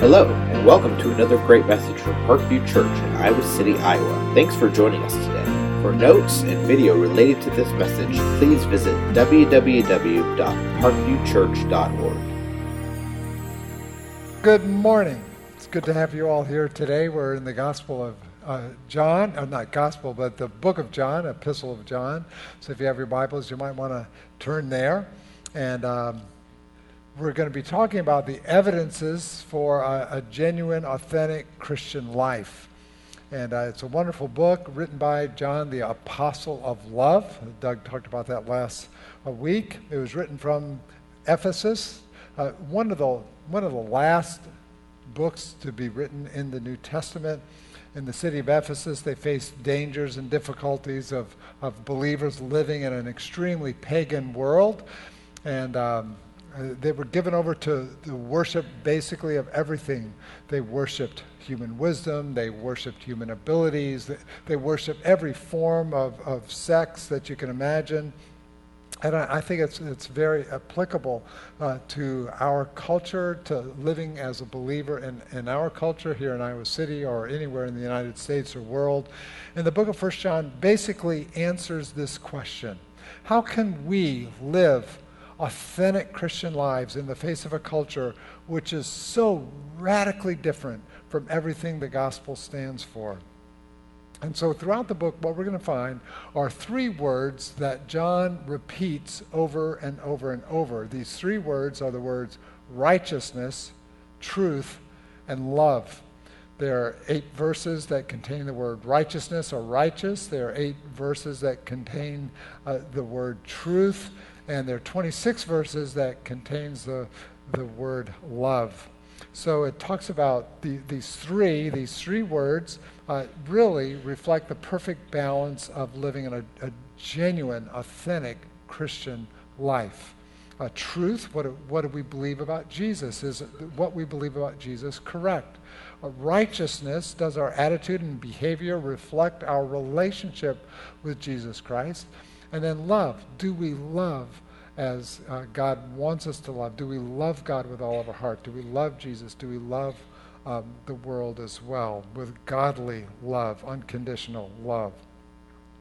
Hello, and welcome to another great message from Parkview Church in Iowa City, Iowa. Thanks for joining us today. For notes and video related to this message, please visit www.parkviewchurch.org. Good morning. It's good to have you all here today. We're in the Gospel of uh, John, or not Gospel, but the book of John, Epistle of John. So if you have your Bibles, you might want to turn there. And um, we're going to be talking about the evidences for a, a genuine, authentic Christian life. And uh, it's a wonderful book written by John, the Apostle of Love. Doug talked about that last uh, week. It was written from Ephesus, uh, one, of the, one of the last books to be written in the New Testament. In the city of Ephesus, they faced dangers and difficulties of, of believers living in an extremely pagan world. And um, uh, they were given over to the worship basically of everything. They worshiped human wisdom, they worshiped human abilities, they, worshiped every form of, of sex that you can imagine. And I, I think it's, it's very applicable uh, to our culture, to living as a believer in, in our culture here in Iowa City or anywhere in the United States or world. And the book of First John basically answers this question How can we live? Authentic Christian lives in the face of a culture which is so radically different from everything the gospel stands for. And so, throughout the book, what we're going to find are three words that John repeats over and over and over. These three words are the words righteousness, truth, and love. There are eight verses that contain the word righteousness or righteous. There are eight verses that contain uh, the word truth and there are 26 verses that contains the, the word love. So it talks about the, these three, these three words uh, really reflect the perfect balance of living in a, a genuine, authentic Christian life. Uh, truth, what, what do we believe about Jesus? Is what we believe about Jesus correct? Uh, righteousness, does our attitude and behavior reflect our relationship with Jesus Christ? And then love. Do we love as uh, God wants us to love? Do we love God with all of our heart? Do we love Jesus? Do we love um, the world as well with godly love, unconditional love?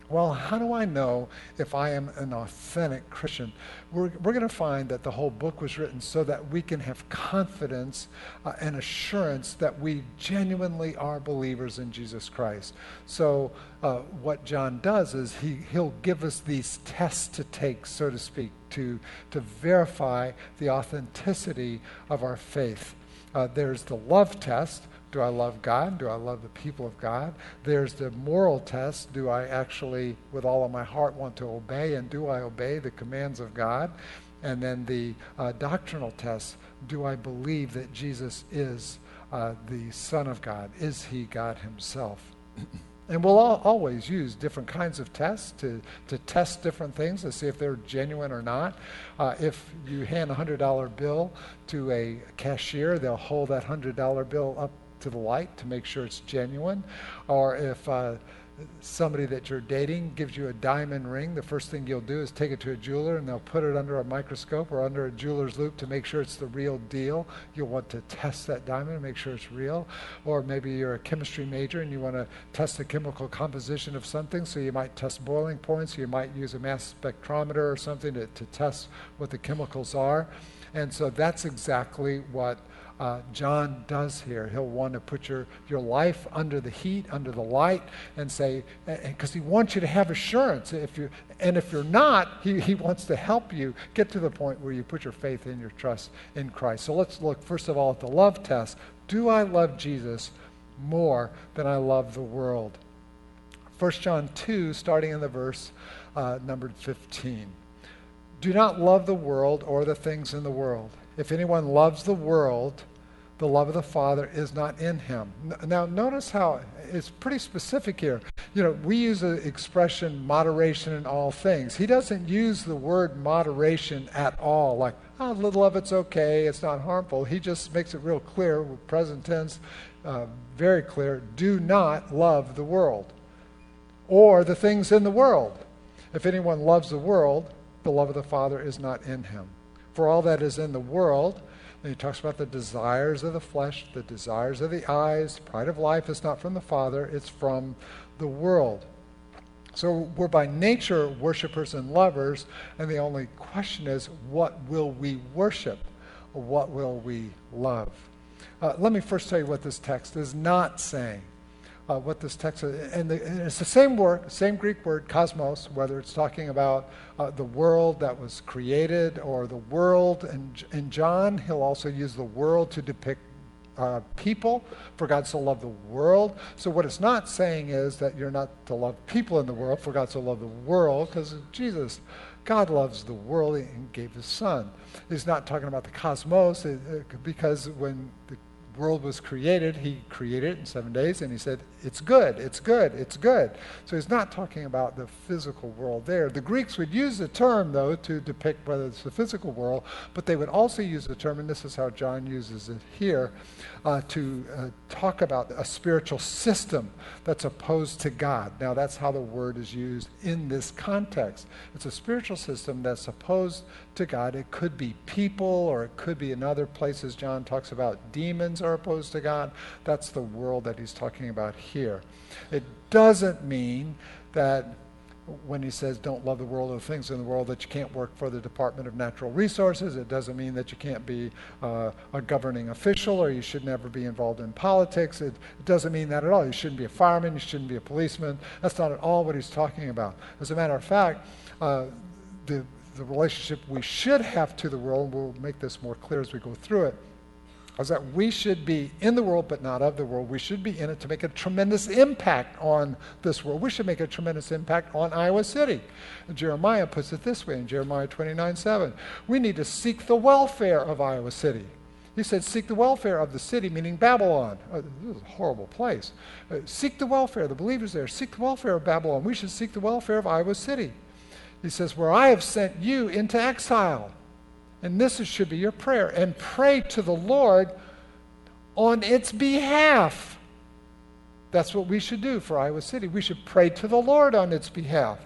Well, how do I know if I am an authentic Christian? We're, we're going to find that the whole book was written so that we can have confidence uh, and assurance that we genuinely are believers in Jesus Christ. So, uh, what John does is he, he'll give us these tests to take, so to speak, to, to verify the authenticity of our faith. Uh, there's the love test, do I love God? Do I love the people of God? There's the moral test. Do I actually, with all of my heart, want to obey? And do I obey the commands of God? And then the uh, doctrinal test. Do I believe that Jesus is uh, the Son of God? Is he God himself? And we'll all, always use different kinds of tests to, to test different things to see if they're genuine or not. Uh, if you hand a $100 bill to a cashier, they'll hold that $100 bill up to the light to make sure it's genuine. Or if uh, somebody that you're dating gives you a diamond ring, the first thing you'll do is take it to a jeweler and they'll put it under a microscope or under a jeweler's loupe to make sure it's the real deal. You'll want to test that diamond and make sure it's real. Or maybe you're a chemistry major and you want to test the chemical composition of something, so you might test boiling points, you might use a mass spectrometer or something to, to test what the chemicals are. And so that's exactly what uh, John does here. He'll want to put your, your life under the heat, under the light, and say, because he wants you to have assurance. If you, and if you're not, he, he wants to help you get to the point where you put your faith and your trust in Christ. So let's look, first of all, at the love test. Do I love Jesus more than I love the world? 1 John 2, starting in the verse uh, numbered 15. Do not love the world or the things in the world. If anyone loves the world, the love of the Father is not in him. Now, notice how it's pretty specific here. You know, we use the expression moderation in all things. He doesn't use the word moderation at all, like, oh, a little of it's okay, it's not harmful. He just makes it real clear present tense, uh, very clear do not love the world or the things in the world. If anyone loves the world, the love of the Father is not in him. For all that is in the world, And he talks about the desires of the flesh, the desires of the eyes. Pride of life is not from the Father, it's from the world. So we're by nature worshipers and lovers, and the only question is what will we worship? What will we love? Uh, let me first tell you what this text is not saying uh, what this text is. And, the, and, it's the same word, same Greek word, cosmos, whether it's talking about uh, the world that was created or the world. And in John, he'll also use the world to depict uh, people, for God so loved the world. So, what it's not saying is that you're not to love people in the world, for God so loved the world, because Jesus, God loves the world and gave his son. He's not talking about the cosmos, because when the world was created, he created it in seven days, and he said, It's good, it's good, it's good. So he's not talking about the physical world there. The Greeks would use the term, though, to depict whether it's the physical world, but they would also use the term, and this is how John uses it here, uh, to uh, talk about a spiritual system that's opposed to God. Now, that's how the word is used in this context. It's a spiritual system that's opposed to God. It could be people, or it could be in other places. John talks about demons are opposed to God. That's the world that he's talking about here. It doesn't mean that when he says don't love the world or things in the world that you can't work for the Department of Natural Resources. It doesn't mean that you can't be uh, a governing official or you should never be involved in politics. It, it, doesn't mean that at all. You shouldn't be a fireman. You shouldn't be a policeman. That's not at all what he's talking about. As a matter of fact, uh, the, the relationship we should have to the world, we'll make this more clear as we go through it, is that we should be in the world but not of the world. We should be in it to make a tremendous impact on this world. We should make a tremendous impact on Iowa City. And Jeremiah puts it this way in Jeremiah 29 7. We need to seek the welfare of Iowa City. He said, Seek the welfare of the city, meaning Babylon. Oh, this is a horrible place. Uh, seek the welfare, the believers there. Seek the welfare of Babylon. We should seek the welfare of Iowa City. He says, Where I have sent you into exile. And this should be your prayer. And pray to the Lord on its behalf. That's what we should do for Iowa City. We should pray to the Lord on its behalf.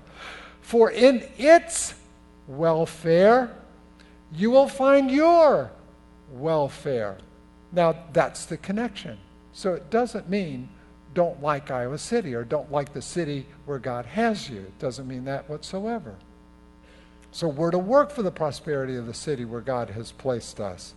For in its welfare, you will find your welfare. Now, that's the connection. So it doesn't mean don't like Iowa City or don't like the city where God has you. It doesn't mean that whatsoever. So we're to work for the prosperity of the city where God has placed us.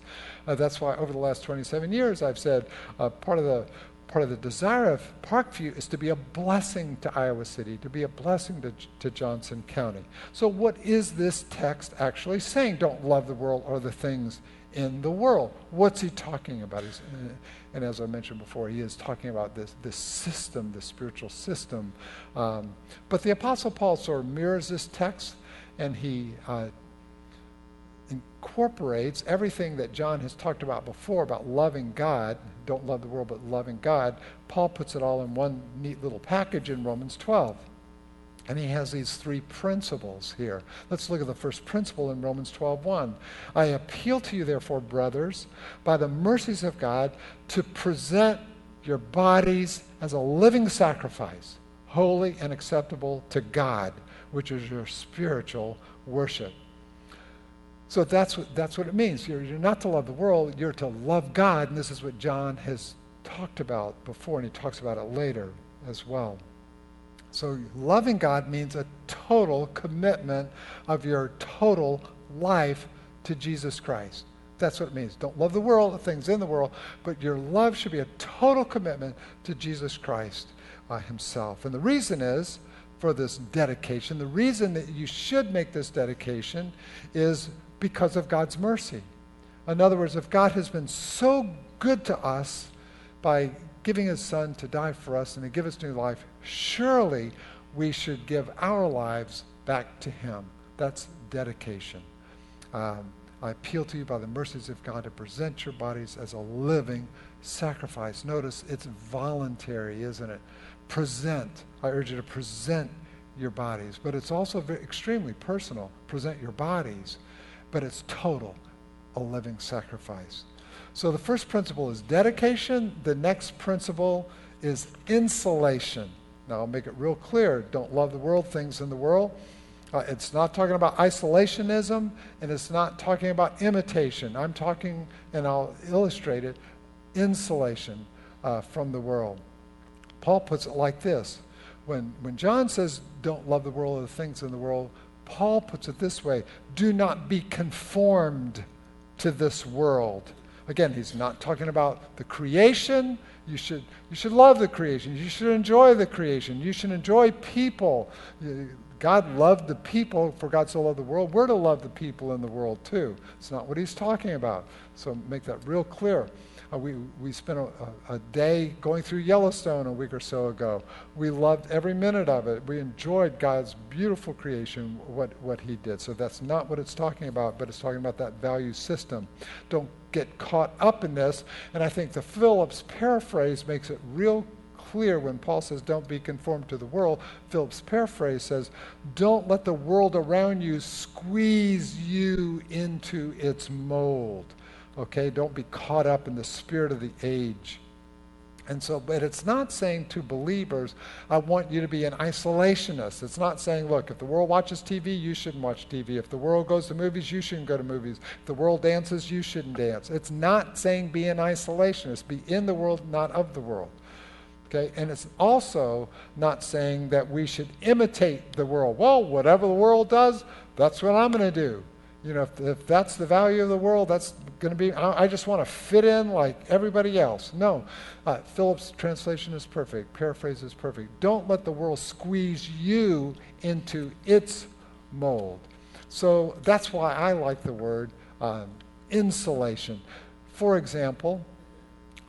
Uh, that's why over the last 27 years I've said uh, part of the part of the desire of Parkview is to be a blessing to Iowa City, to be a blessing to, to Johnson County. So what is this text actually saying? Don't love the world or the things in the world. What's he talking about? He's, uh, and as I mentioned before, he is talking about this, this system, this spiritual system. Um, but the Apostle Paul sort of mirrors this text and he uh, incorporates everything that John has talked about before about loving God, don't love the world, but loving God. Paul puts it all in one neat little package in Romans 12. And he has these three principles here. Let's look at the first principle in Romans 12:1. I appeal to you therefore, brothers, by the mercies of God, to present your bodies as a living sacrifice, holy and acceptable to God, which is your spiritual worship. So that's what, that's what it means. You're, you're not to love the world, you're to love God, and this is what John has talked about before, and he talks about it later as well. So loving God means a total commitment of your total life to Jesus Christ. That's what it means. Don't love the world, the things in the world, but your love should be a total commitment to Jesus Christ uh, himself. And the reason is for this dedication. The reason that you should make this dedication is because of God's mercy. In other words, if God has been so good to us by giving his son to die for us and to give us new life, surely we should give our lives back to him. That's dedication. Um, I appeal to you by the mercies of God to present your bodies as a living sacrifice. Notice it's voluntary, isn't it? Present. I urge you to present your bodies. But it's also very, extremely personal. Present your bodies, but it's total, a living sacrifice. So the first principle is dedication. The next principle is insulation. Now I'll make it real clear. Don't love the world, things in the world. Uh, it's not talking about isolationism, and it's not talking about imitation. I'm talking, and I'll illustrate it, insulation uh, from the world. Paul puts it like this when, when John says, don't love the world or the things in the world, Paul puts it this way do not be conformed to this world. Again, he's not talking about the creation. You should, you should love the creation. You should enjoy the creation. You should enjoy people. God loved the people, for God so loved the world. We're to love the people in the world too. It's not what he's talking about. So make that real clear. Uh, we, we spent a, a, day going through Yellowstone a week or so ago. We loved every minute of it. We enjoyed God's beautiful creation, what, what He did. So that's not what it's talking about, but it's talking about that value system. Don't get caught up in this. And I think the Phillips paraphrase makes it real clear when Paul says, Don't be conformed to the world. Phillips' paraphrase says, Don't let the world around you squeeze you into its mold. Okay, don't be caught up in the spirit of the age. And so, but it's not saying to believers, I want you to be an isolationist. It's not saying, look, if the world watches TV, you shouldn't watch TV. If the world goes to movies, you shouldn't go to movies. If the world dances, you shouldn't dance. It's not saying be an isolationist. Be in the world, not of the world. Okay? And it's also not saying that we should imitate the world. Well, whatever the world does, that's what I'm going to do. You know, if, if that's the value of the world, that's going to be, I, I, just want to fit in like everybody else. No. Uh, Phillips' translation is perfect. Paraphrase is perfect. Don't let the world squeeze you into its mold. So that's why I like the word um, insulation. For example,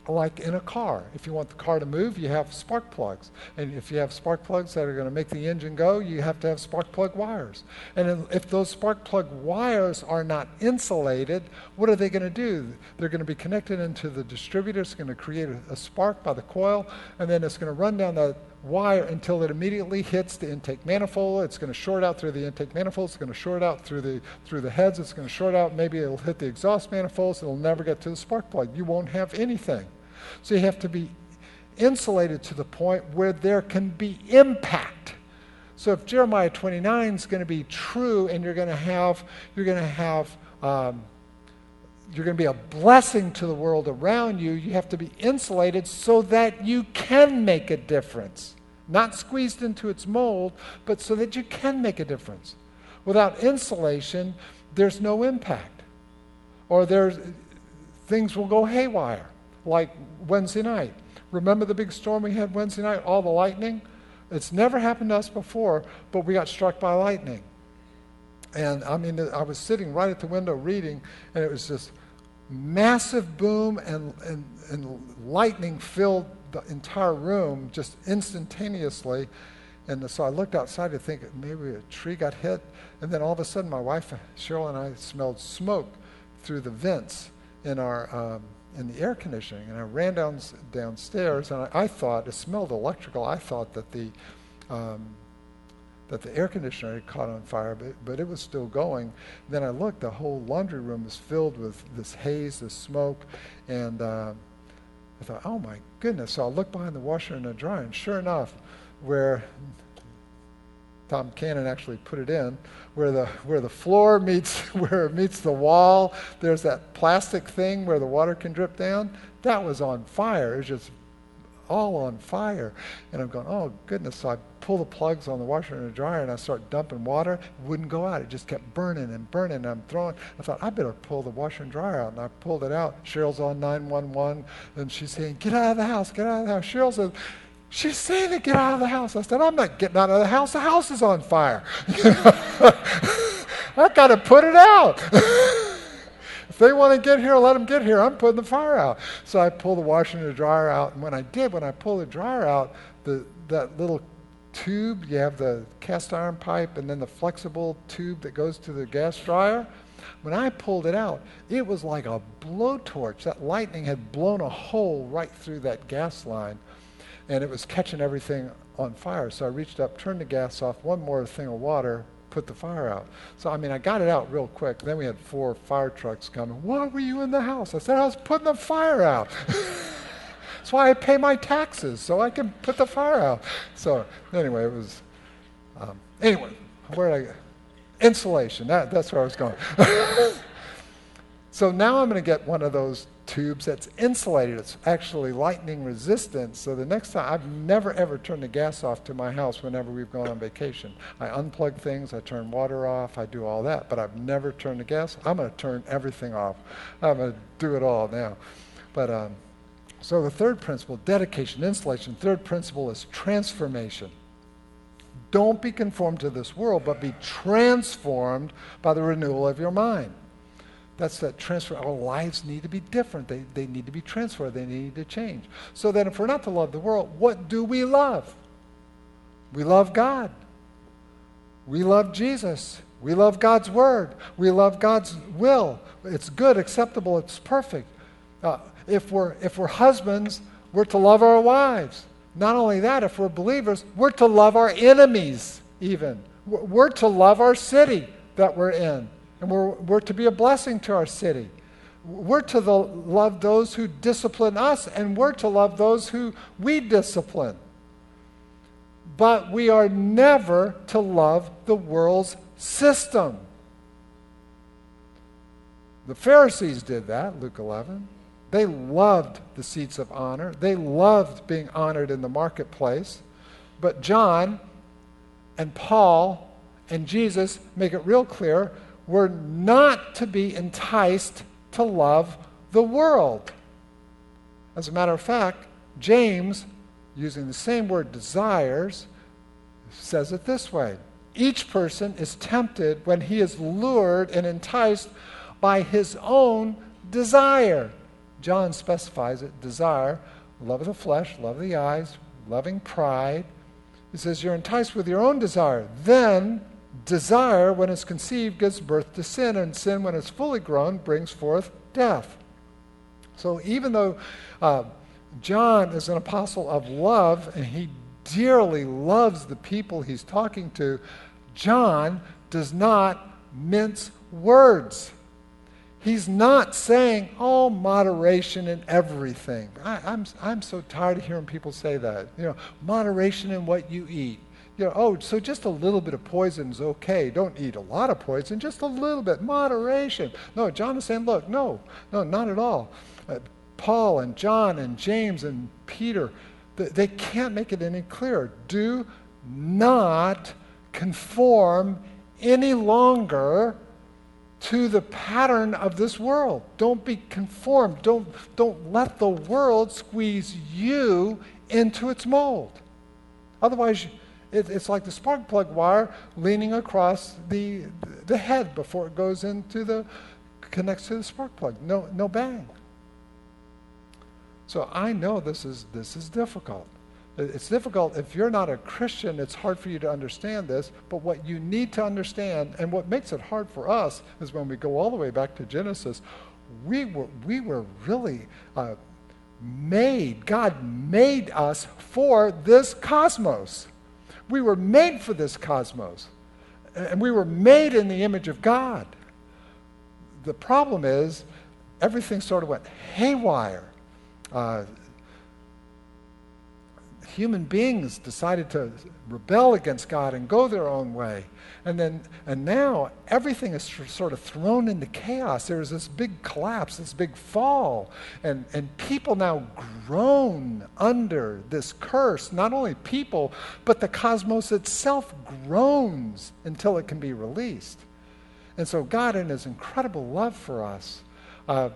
like in a car. If you want the car to move, you have spark plugs. And if you have spark plugs that are going to make the engine go, you have to have spark plug wires. And if those spark plug wires are not insulated, what are they going to do? They're going to be connected into the distributor. It's going to create a, spark by the coil, and then it's going to run down the wire until it immediately hits the intake manifold. It's going to short out through the intake manifold. It's going to short out through the through the heads. It's going to short out. Maybe it'll hit the exhaust manifolds. It'll never get to the spark plug. You won't have anything. So you have to be insulated to the point where there can be impact. So if Jeremiah 29 is going to be true and you're going to have, you're going to have, um, you're going to be a blessing to the world around you, you have to be insulated so that you can make a difference. Not squeezed into its mold, but so that you can make a difference. Without insulation, there's no impact. Or there's, things will go haywire like Wednesday night. Remember the big storm we had Wednesday night, all the lightning? It's never happened to us before, but we got struck by lightning. And I mean, I was sitting right at the window reading, and it was just massive boom, and, and, and lightning filled the entire room just instantaneously. And so I looked outside to think maybe a tree got hit. And then all of a sudden, my wife, Cheryl, and I smelled smoke through the vents in our um, in the air conditioning. And I ran down, downstairs, and I, I thought, it smelled electrical. I thought that the, um, that the air conditioner had caught on fire, but, but it was still going. Then I looked, the whole laundry room was filled with this haze, this smoke, and uh, I thought, oh my goodness. So I looked behind the washer and the dryer, and sure enough, where Tom Cannon actually put it in, where the, where the floor meets, where it meets the wall, there's that plastic thing where the water can drip down. That was on fire. It was just all on fire. And I'm going, oh, goodness. So I pull the plugs on the washer and the dryer and I start dumping water. It wouldn't go out. It just kept burning and burning. And I'm throwing. I thought, I better pull the washer and dryer out. And I pulled it out. Cheryl's on 911 and she's saying, get out of the house, get out of the house. Cheryl says, She's saying to get out of the house. I said, I'm not getting out of the house. The house is on fire. I've got to put it out. if they want to get here, let them get here. I'm putting the fire out. So I pulled the washer and the dryer out. And when I did, when I pulled the dryer out, the, that little tube, you have the cast iron pipe and then the flexible tube that goes to the gas dryer. When I pulled it out, it was like a blowtorch. That lightning had blown a hole right through that gas line and it was catching everything on fire. So I reached up, turned the gas off, one more thing of water, put the fire out. So, I mean, I got it out real quick. Then we had four fire trucks coming. Why were you in the house? I said, I was putting the fire out. That's why I pay my taxes, so I can put the fire out. So, anyway, it was, um, anyway, where did I Insulation. That, that's where I was going. so now I'm going to get one of those tubes that's insulated. It's actually lightning resistant. So the next time, I've never ever turned the gas off to my house whenever we've gone on vacation. I unplug things, I turn water off, I do all that, but I've never turned the gas. I'm going to turn everything off. I'm going to do it all now. But um, so the third principle, dedication, insulation. Third principle is transformation. Don't be conformed to this world, but be transformed by the renewal of your mind. That's that transfer. Our lives need to be different. They, they need to be transferred. They need to change. So that if we're not to love the world, what do we love? We love God. We love Jesus. We love God's Word. We love God's will. It's good, acceptable, it's perfect. Uh, if, we're, if we're husbands, we're to love our wives. Not only that, if we're believers, we're to love our enemies, even. We're to love our city that we're in. And we're, we're to be a blessing to our city. We're to the, love those who discipline us, and we're to love those who we discipline. But we are never to love the world's system. The Pharisees did that, Luke 11. They loved the seats of honor, they loved being honored in the marketplace. But John and Paul and Jesus make it real clear we're not to be enticed to love the world. As a matter of fact, James, using the same word desires, says it this way Each person is tempted when he is lured and enticed by his own desire. John specifies it desire, love of the flesh, love of the eyes, loving pride. He says, You're enticed with your own desire. Then Desire, when it's conceived, gives birth to sin, and sin, when it's fully grown, brings forth death. So even though uh, John is an apostle of love and he dearly loves the people he's talking to, John does not mince words. He's not saying, oh, moderation in everything. I, I'm, I'm so tired of hearing people say that. You know, moderation in what you eat you know, oh, so just a little bit of poison is okay. Don't eat a lot of poison, just a little bit, moderation. No, John is saying, look, no, no, not at all. Uh, Paul and John and James and Peter, they, they can't make it any clearer. Do not conform any longer to the pattern of this world. Don't be conformed. Don't, don't let the world squeeze you into its mold. Otherwise, it, it's like the spark plug wire leaning across the, the head before it goes into the, connects to the spark plug. No, no bang. So I know this is, this is difficult. It's difficult. If you're not a Christian, it's hard for you to understand this. But what you need to understand, and what makes it hard for us, is when we go all the way back to Genesis, we were, we were really uh, made, God made us for this cosmos. We were made for this cosmos, and we were made in the image of God. The problem is, everything sort of went haywire. Uh, human beings decided to rebel against God and go their own way. And then, and now everything is sort of thrown into chaos. There's this big collapse, this big fall. And, and people now groan under this curse. Not only people, but the cosmos itself groans until it can be released. And so, God, in His incredible love for us, uh,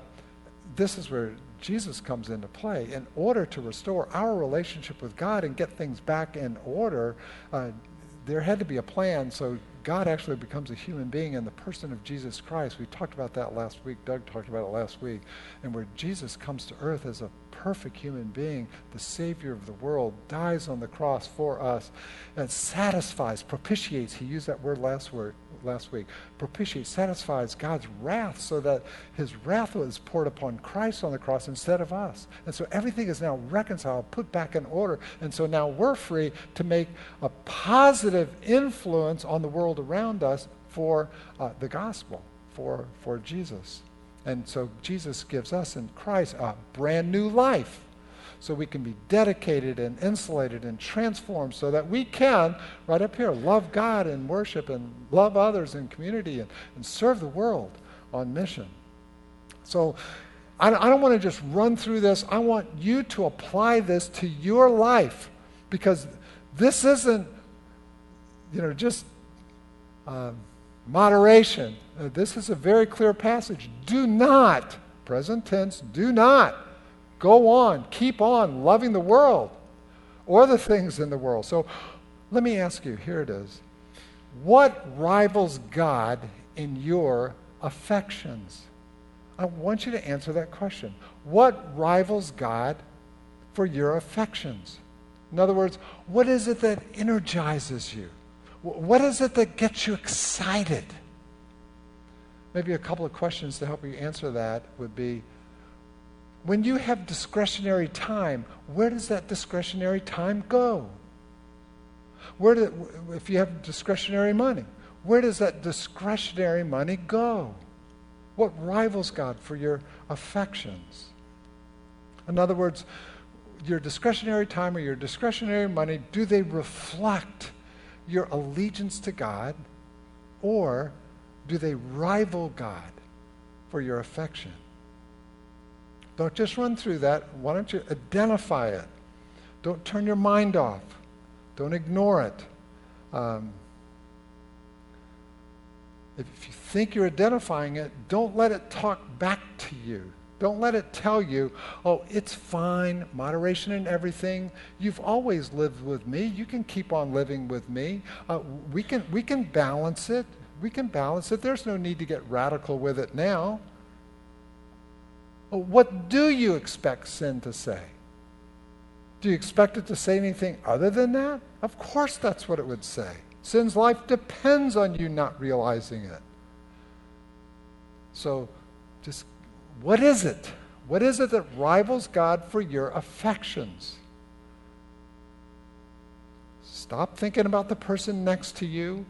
this is where Jesus comes into play. In order to restore our relationship with God and get things back in order, uh, there had to be a plan. So God actually becomes a human being in the person of Jesus Christ. We talked about that last week. Doug talked about it last week. And where Jesus comes to earth as a perfect human being, the Savior of the world, dies on the cross for us and satisfies, propitiates. He used that word last, word, last week. Propitiate satisfies God's wrath so that his wrath was poured upon Christ on the cross instead of us. And so everything is now reconciled, put back in order. And so now we're free to make a positive influence on the world around us for uh, the gospel, for, for Jesus. And so Jesus gives us in Christ a brand new life. So we can be dedicated and insulated and transformed so that we can, right up here, love God and worship and love others in community and, and serve the world on mission. So I, I don't want to just run through this. I want you to apply this to your life because this isn't, you know, just uh, moderation. Uh, this is a very clear passage. Do not, present tense, do not go on, keep on loving the world or the things in the world. So let me ask you here it is. What rivals God in your affections? I want you to answer that question. What rivals God for your affections? In other words, what is it that energizes you? What is it that gets you excited? Maybe a couple of questions to help you answer that would be when you have discretionary time, where does that discretionary time go? Where do, if you have discretionary money, where does that discretionary money go? What rivals God for your affections? In other words, your discretionary time or your discretionary money, do they reflect your allegiance to God or do they rival God for your affection? Don't just run through that. Why don't you identify it? Don't turn your mind off. Don't ignore it. Um, if you think you're identifying it, don't let it talk back to you. Don't let it tell you, oh, it's fine, moderation in everything. You've always lived with me. You can keep on living with me. Uh, we, can, we can balance it. We can balance it. There's no need to get radical with it now. What do you expect sin to say? Do you expect it to say anything other than that? Of course, that's what it would say. Sin's life depends on you not realizing it. So, just what is it? What is it that rivals God for your affections? Stop thinking about the person next to you,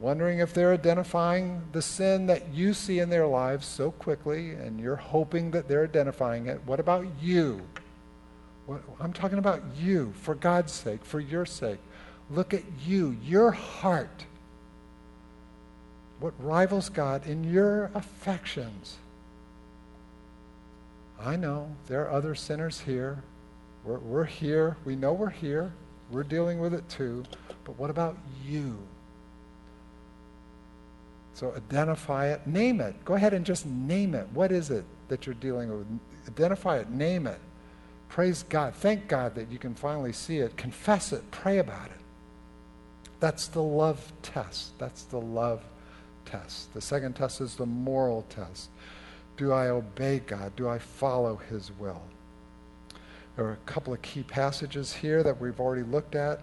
wondering if they're identifying the sin that you see in their lives so quickly, and you're hoping that they're identifying it. What about you? What, I'm talking about you, for God's sake, for your sake. Look at you, your heart. What rivals God in your affections? I know there are other sinners here. We're, we're here. We know we're here. We're dealing with it too. But what about you? So identify it, name it. Go ahead and just name it. What is it that you're dealing with? Identify it, name it. Praise God. Thank God that you can finally see it. Confess it. Pray about it. That's the love test. That's the love test. The second test is the moral test. Do I obey God? Do I follow His will? There are a couple of key passages here that we've already looked at.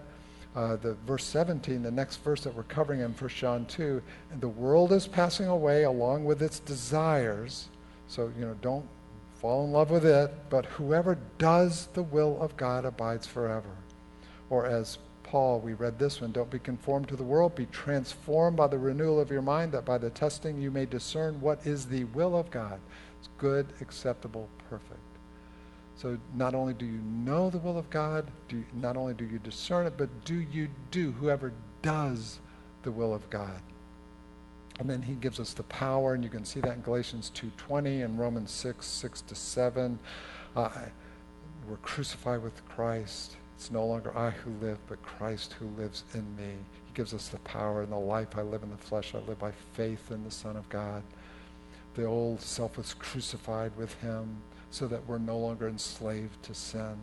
Uh, the verse 17, the next verse that we're covering in 1 John 2, and the world is passing away along with its desires. So, you know, don't fall in love with it, but whoever does the will of God abides forever. Or as Paul, we read this one, don't be conformed to the world, be transformed by the renewal of your mind, that by the testing you may discern what is the will of God. It's good, acceptable, perfect. So not only do you know the will of God, do you, not only do you discern it, but do you do, whoever does the will of God. And then he gives us the power, and you can see that in Galatians 2.20 and Romans 6, 6 to 7. Uh, we're crucified with Christ. It's no longer I who live, but Christ who lives in me. He gives us the power and the life I live in the flesh. I live by faith in the Son of God. The old self was crucified with him so that we're no longer enslaved to sin.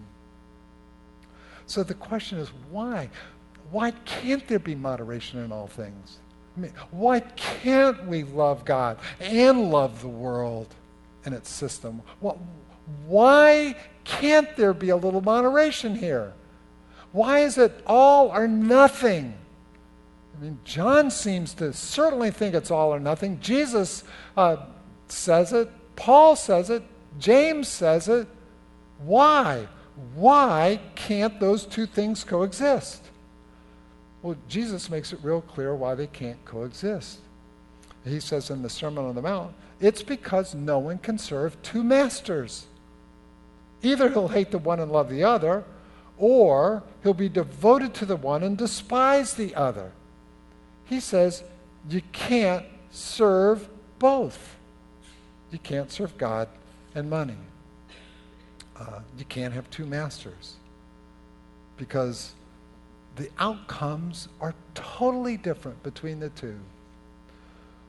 So the question is why? Why can't there be moderation in all things? I mean, why can't we love God and love the world and its system? Why can't there be a little moderation here? Why is it all or nothing? I mean, John seems to certainly think it's all or nothing. Jesus uh, says it. Paul says it. James says it. Why? Why can't those two things coexist? Well, Jesus makes it real clear why they can't coexist. He says in the Sermon on the Mount, it's because no one can serve two masters. Either he'll hate the one and love the other, or he'll be devoted to the one and despise the other. He says you can't serve both. You can't serve God and money. Uh, you can't have two masters because the outcomes are totally different between the two.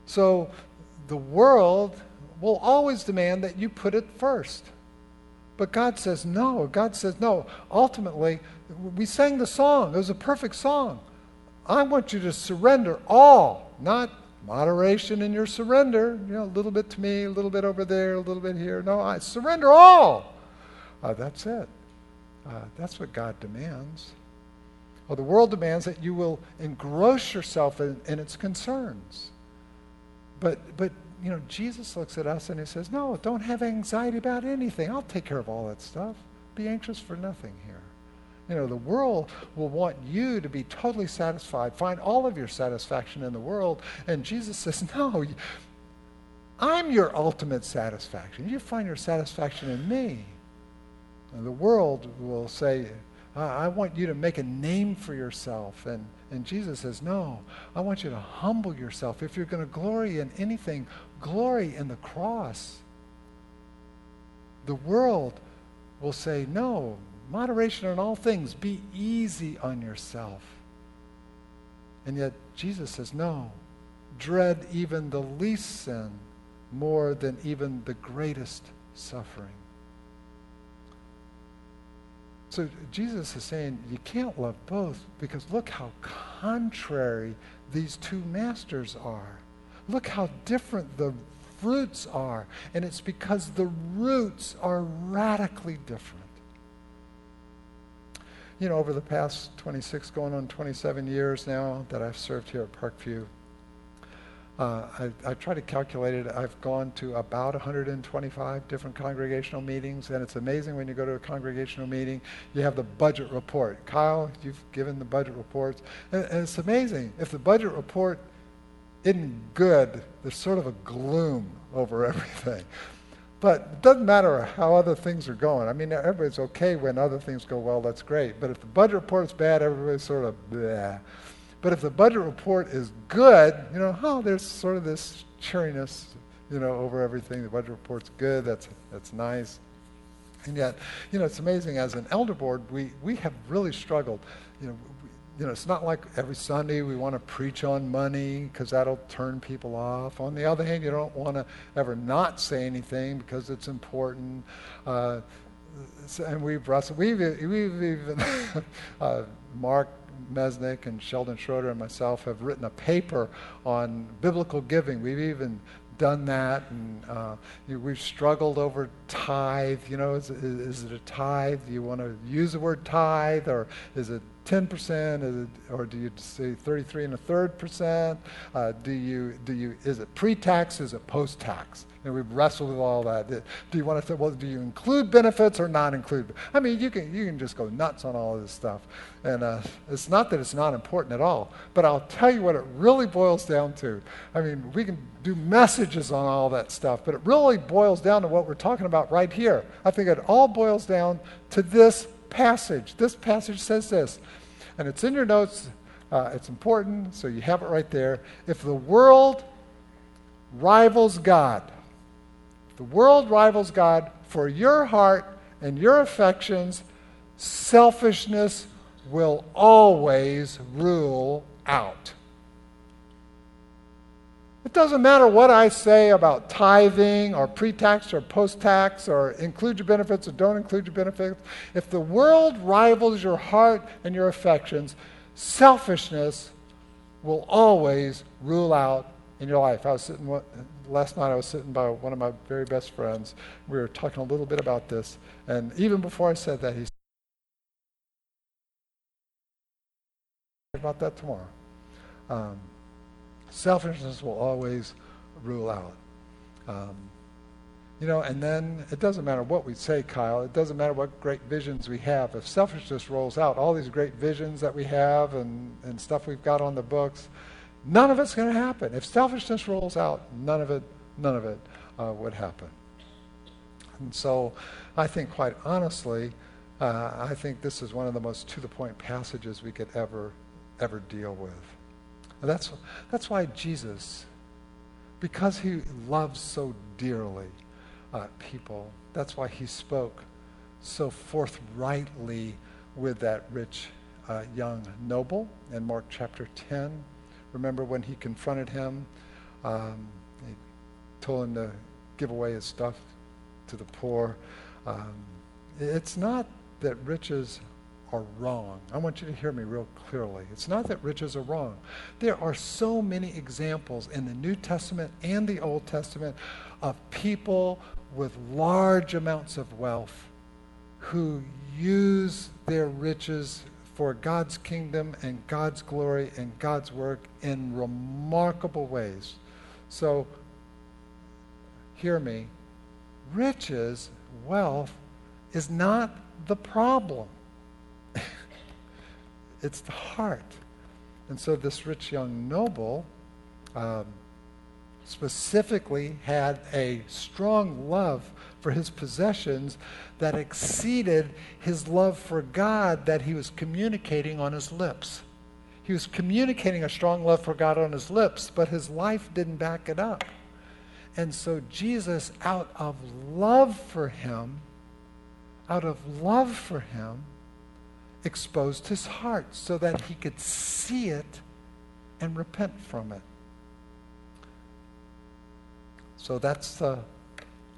So the world will always demand that you put it first. But God says no. God says no. Ultimately, we sang the song. It was a perfect song. I want you to surrender all, not moderation in your surrender. You know, a little bit to me, a little bit over there, a little bit here. No, I surrender all. Uh, that's it. Uh, that's what God demands. Well, the world demands that you will engross yourself in, in its concerns. But, but you know, Jesus looks at us and he says, No, don't have anxiety about anything. I'll take care of all that stuff. Be anxious for nothing here. You know, the world will want you to be totally satisfied, find all of your satisfaction in the world. And Jesus says, No, I'm your ultimate satisfaction. You find your satisfaction in me. And the world will say, I want you to make a name for yourself. And, and Jesus says, No, I want you to humble yourself. If you're going to glory in anything, glory in the cross. The world will say, No, moderation in all things, be easy on yourself. And yet Jesus says, No, dread even the least sin more than even the greatest suffering. So Jesus is saying you can't love both because look how contrary these two masters are. Look how different the roots are. And it's because the roots are radically different. You know, over the past 26, going on 27 years now that I've served here at Parkview, uh, I, I try to calculate it. I've gone to about 125 different congregational meetings, and it's amazing when you go to a congregational meeting, you have the budget report. Kyle, you've given the budget reports, and, and it's amazing. If the budget report isn't good, there's sort of a gloom over everything. But it doesn't matter how other things are going. I mean, everybody's okay when other things go well, that's great. But if the budget report's bad, everybody's sort of bleh. But if the budget report is good, you know, oh, there's sort of this cheeriness, you know, over everything. The budget report's good, that's, that's nice. And yet, you know, it's amazing. As an elder board, we, we have really struggled. You know, you know, it's not like every Sunday we want to preach on money because that'll turn people off. On the other hand, you don't want to ever not say anything because it's important. Uh, and we've wrestled, we've, we've even, uh, Mark Mesnick and Sheldon Schroeder and myself have written a paper on biblical giving. We've even done that, and uh, we've struggled over tithe. You know, is, is, is, it a tithe? Do you want to use the word tithe, or is it 10%, or do you say 33 and a third percent? Uh, do you, do you, is it pre-tax, is it post-tax? And we've wrestled with all that. Do you want to say, well, do you include benefits or not include? I mean, you can, you can just go nuts on all of this stuff. And uh, it's not that it's not important at all, but I'll tell you what it really boils down to. I mean, we can do messages on all that stuff, but it really boils down to what we're talking about right here. I think it all boils down to this passage. This passage says this, and it's in your notes. Uh, it's important, so you have it right there. If the world rivals God, the world rivals God for your heart and your affections, selfishness will always rule out. It doesn't matter what I say about tithing or pre tax or post tax or include your benefits or don't include your benefits. If the world rivals your heart and your affections, selfishness will always rule out in your life. I was sitting last night. I was sitting by one of my very best friends. We were talking a little bit about this, and even before I said that, he said about that tomorrow. Um, Selfishness will always rule out. Um, you know, and then it doesn't matter what we say, Kyle. It doesn't matter what great visions we have. If selfishness rolls out, all these great visions that we have and, and stuff we've got on the books, none of it's going to happen. If selfishness rolls out, none of it, none of it uh, would happen. And so I think, quite honestly, uh, I think this is one of the most to the point passages we could ever, ever deal with. And that's, that's why Jesus, because he loves so dearly uh, people, that's why he spoke so forthrightly with that rich uh, young noble in Mark chapter 10. Remember when he confronted him? Um, he told him to give away his stuff to the poor. Um, it's not that riches are wrong. I want you to hear me real clearly. It's not that riches are wrong. There are so many examples in the New Testament and the Old Testament of people with large amounts of wealth who use their riches for God's kingdom and God's glory and God's work in remarkable ways. So, hear me. Riches, wealth, is not the problem. It's the heart. And so, this rich young noble um, specifically had a strong love for his possessions that exceeded his love for God that he was communicating on his lips. He was communicating a strong love for God on his lips, but his life didn't back it up. And so Jesus, out of love for him, out of love for him, exposed his heart so that he could see it and repent from it. So that's the,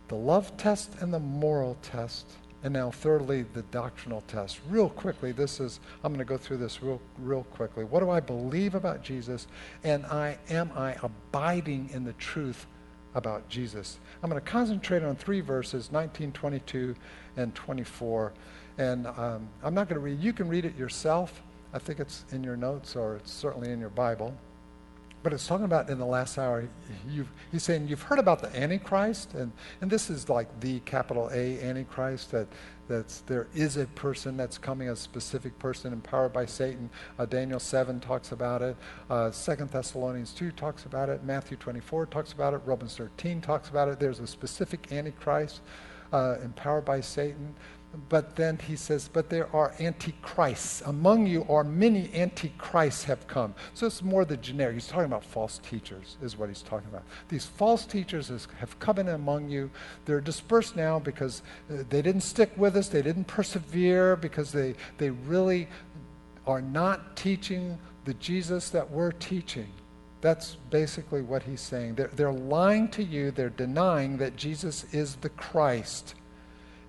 the love test and the moral test. And now, thirdly, the doctrinal test. Real quickly, this is, I'm going to go through this real, real quickly. What do I believe about Jesus? And I, am I abiding in the truth about Jesus? I'm going to concentrate on three verses 19, 22, and 24. And um, I'm not going to read, you can read it yourself. I think it's in your notes or it's certainly in your Bible. But it's talking about in the last hour, he's saying, You've heard about the Antichrist, and, and this is like the capital A Antichrist, that that's, there is a person that's coming, a specific person empowered by Satan. Uh, Daniel 7 talks about it. Uh, 2 Thessalonians 2 talks about it. Matthew 24 talks about it. Romans 13 talks about it. There's a specific Antichrist uh, empowered by Satan but then he says, but there are antichrists. Among you are many antichrists have come. So it's more the generic. He's talking about false teachers, is what he's talking about. These false teachers have come in among you. They're dispersed now because uh, they didn't stick with us, they didn't persevere, because they, they really are not teaching the Jesus that we're teaching. That's basically what he's saying. They're, they're lying to you, they're denying that Jesus is the Christ.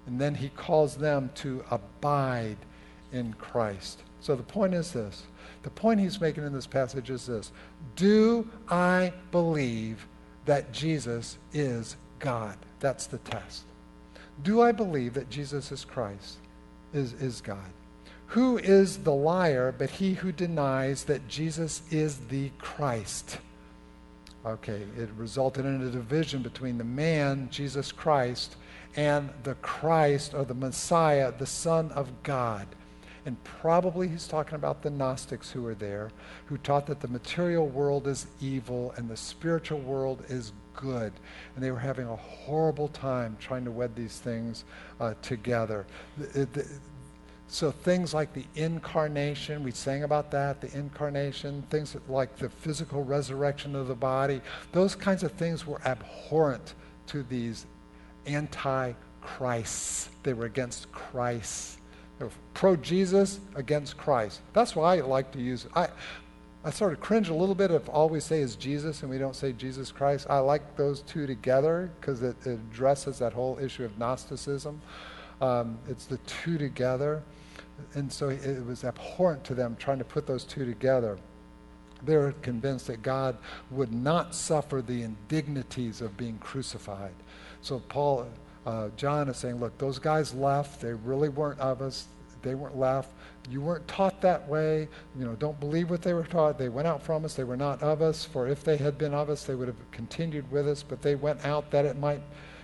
And then he calls them to abide in Christ. So the point is this the point he's making in this passage is this Do I believe that Jesus is God? That's the test. Do I believe that Jesus is Christ, is, is God? Who is the liar but he who denies that Jesus is the Christ? Okay, it resulted in a division between the man, Jesus Christ, and the Christ or the Messiah, the Son of God. And probably he's talking about the Gnostics who were there, who taught that the material world is evil and the spiritual world is good. And they were having a horrible time trying to wed these things uh, together. The, the, so things like the incarnation, we sang about that, the incarnation, things like the physical resurrection of the body, those kinds of things were abhorrent to these anti Christ. They were against Christ. They were pro Jesus, against Christ. That's why I like to use I I sort of cringe a little bit if all we say is Jesus and we don't say Jesus Christ. I like those two together because it, it, addresses that whole issue of Gnosticism. Um, it's the two together. And so it was abhorrent to them trying to put those two together. They were convinced that God would not suffer the indignities of being crucified. So Paul, uh, John is saying, look, those guys left. They really weren't of us. They weren't left. You weren't taught that way. You know, don't believe what they were taught. They went out from us. They were not of us. For if they had been of us, they would have continued with us. But they went out that it might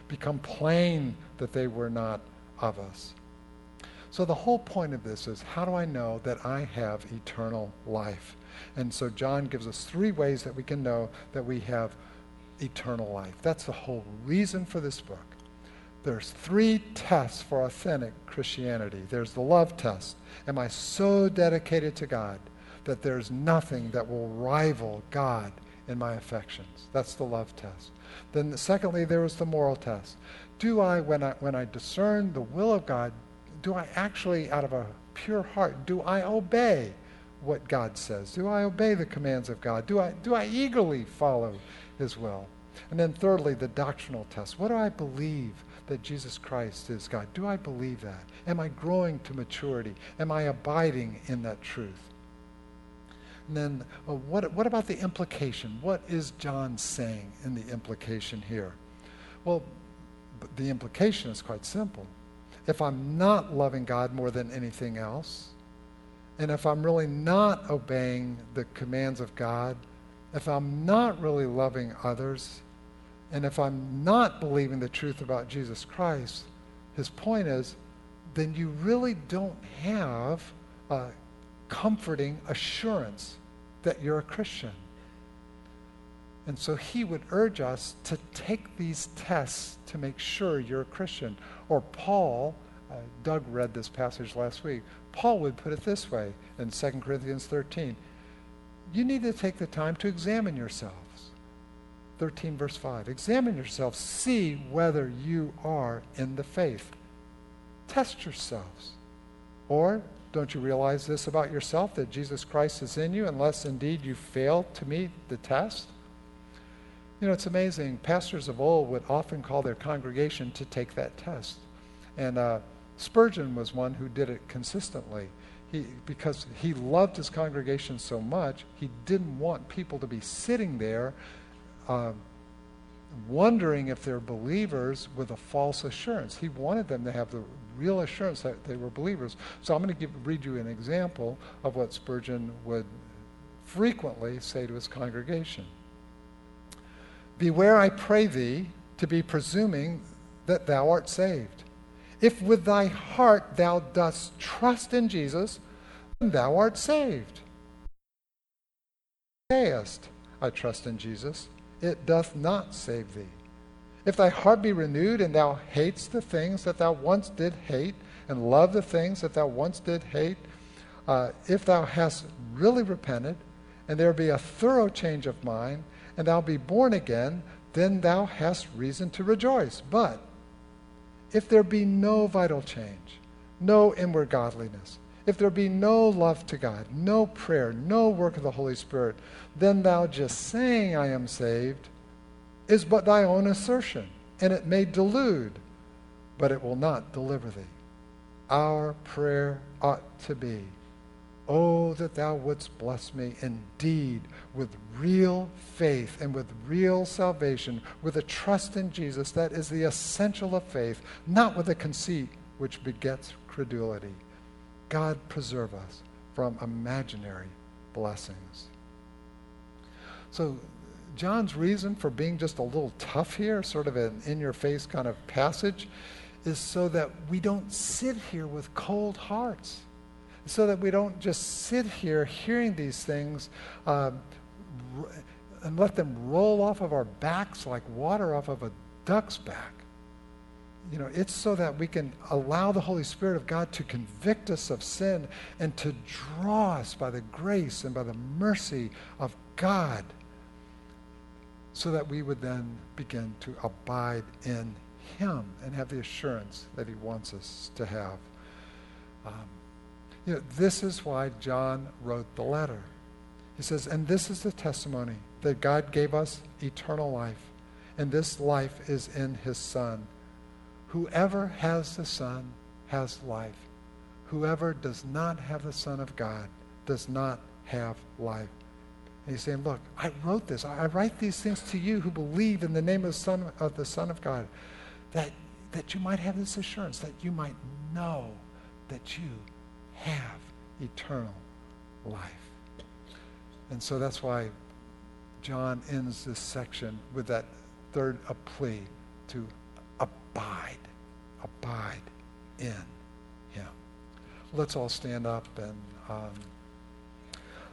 become plain that they were not of us. So the whole point of this is how do I know that I have eternal life? And so John gives us three ways that we can know that we have eternal life. That's the whole reason for this book. there's three tests for authentic Christianity. There's the love test. Am I so dedicated to God that there's nothing that will rival God in my affections? That's the love test. Then, secondly, there is the moral test. Do I, when I, when I discern the will of God, do I actually, out of a pure heart, do I obey what God says? Do I obey the commands of God? Do I, do I eagerly follow His will? And then, thirdly, the doctrinal test. What do I believe that Jesus Christ is God? Do I believe that? Am I growing to maturity? Am I abiding in that truth? And then, uh, what, what about the implication? What is John saying in the implication here? Well, the implication is quite simple. If I'm not loving God more than anything else, and if I'm really not obeying the commands of God, if I'm not really loving others, and if I'm not believing the truth about Jesus Christ, his point is, then you really don't have a comforting assurance that you're a Christian. And so he would urge us to take these tests to make sure you're a Christian. Or Paul, uh, Doug read this passage last week, Paul would put it this way in 2 Corinthians 13 You need to take the time to examine yourselves. 13, verse 5. Examine yourselves, see whether you are in the faith. Test yourselves. Or don't you realize this about yourself that Jesus Christ is in you unless indeed you fail to meet the test? You know, it's amazing. Pastors of old would often call their congregation to take that test. And uh, Spurgeon was one who did it consistently. He, because he loved his congregation so much, he didn't want people to be sitting there uh, wondering if they're believers with a false assurance. He wanted them to have the real assurance that they were believers. So I'm going to read you an example of what Spurgeon would frequently say to his congregation. Beware, I pray thee, to be presuming that thou art saved. If with thy heart thou dost trust in Jesus, then thou art saved. Sayest, I trust in Jesus, it doth not save thee. If thy heart be renewed, and thou hatest the things that thou once did hate, and love the things that thou once did hate, uh, if thou hast really repented, and there be a thorough change of mind, and thou be born again, then thou hast reason to rejoice. But if there be no vital change, no inward godliness, if there be no love to God, no prayer, no work of the Holy Spirit, then thou just saying, I am saved, is but thy own assertion, and it may delude, but it will not deliver thee. Our prayer ought to be, Oh, that thou wouldst bless me indeed with real faith and with real salvation, with a trust in Jesus that is the essential of faith, not with a conceit which begets credulity. God preserve us from imaginary blessings. So, John's reason for being just a little tough here, sort of an in your face kind of passage, is so that we don't sit here with cold hearts. So that we don't just sit here hearing these things um, and let them roll off of our backs like water off of a duck's back you know, it's so that we can allow the Holy Spirit of God to convict us of sin and to draw us by the grace and by the mercy of God so that we would then begin to abide in Him and have the assurance that He wants us to have. Um, you know, this is why John wrote the letter. He says, and this is the testimony that God gave us eternal life, and this life is in His Son. Whoever has the Son has life. Whoever does not have the Son of God does not have life. And he's saying, Look, I wrote this. I write these things to you who believe in the name of the Son of, the Son of God, that, that you might have this assurance, that you might know that you have eternal life. And so that's why John ends this section with that third a plea to abide. Abide in him. Let's all stand up and um,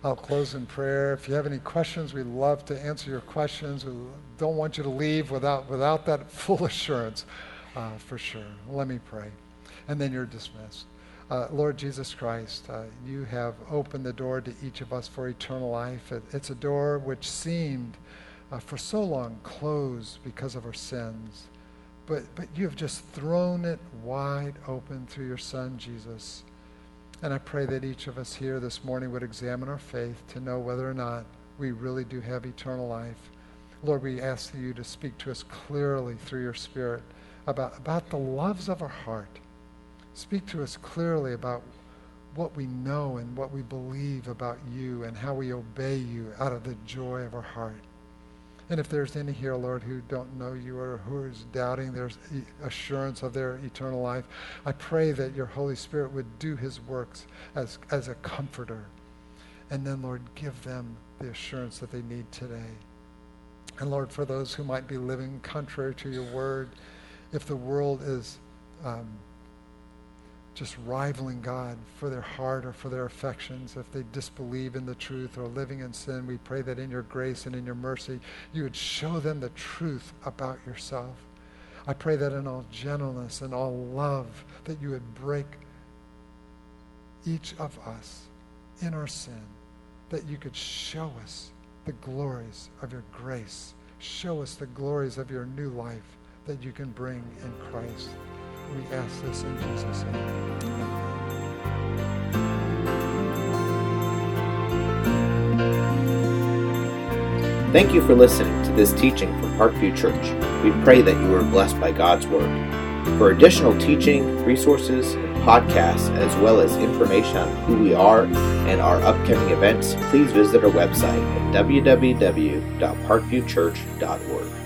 I'll close in prayer. If you have any questions, we'd love to answer your questions. We don't want you to leave without, without that full assurance. uh, for sure. Let me pray. And then you're dismissed. Uh, Lord Jesus Christ, uh, you have opened the door to each of us for eternal life. It, it's a door which seemed uh, for so long closed because of our sins. But, but you have just thrown it wide open through your Son, Jesus. And I pray that each of us here this morning would examine our faith to know whether or not we really do have eternal life. Lord, we ask you to speak to us clearly through your Spirit about, about the loves of our heart Speak to us clearly about what we know and what we believe about you and how we obey you out of the joy of our heart. And if there's any here, Lord, who don't know you or who is doubting their assurance of their eternal life, I pray that your Holy Spirit would do his works as, as a comforter. And then, Lord, give them the assurance that they need today. And Lord, for those who might be living contrary to your word, if the world is um, just rivaling God for their heart or for their affections, if they disbelieve in the truth or living in sin, we pray that in your grace and in your mercy, you would show them the truth about yourself. I pray that in all gentleness and all love, that you would break each of us in our sin, that you could show us the glories of your grace, show us the glories of your new life that you can bring in Christ. We ask this in Jesus' name. Thank you for listening to this teaching from Parkview Church. We pray that you are blessed by God's Word. For additional teaching, resources, podcasts, as well as information on who we are and our upcoming events, please visit our website at www.parkviewchurch.org.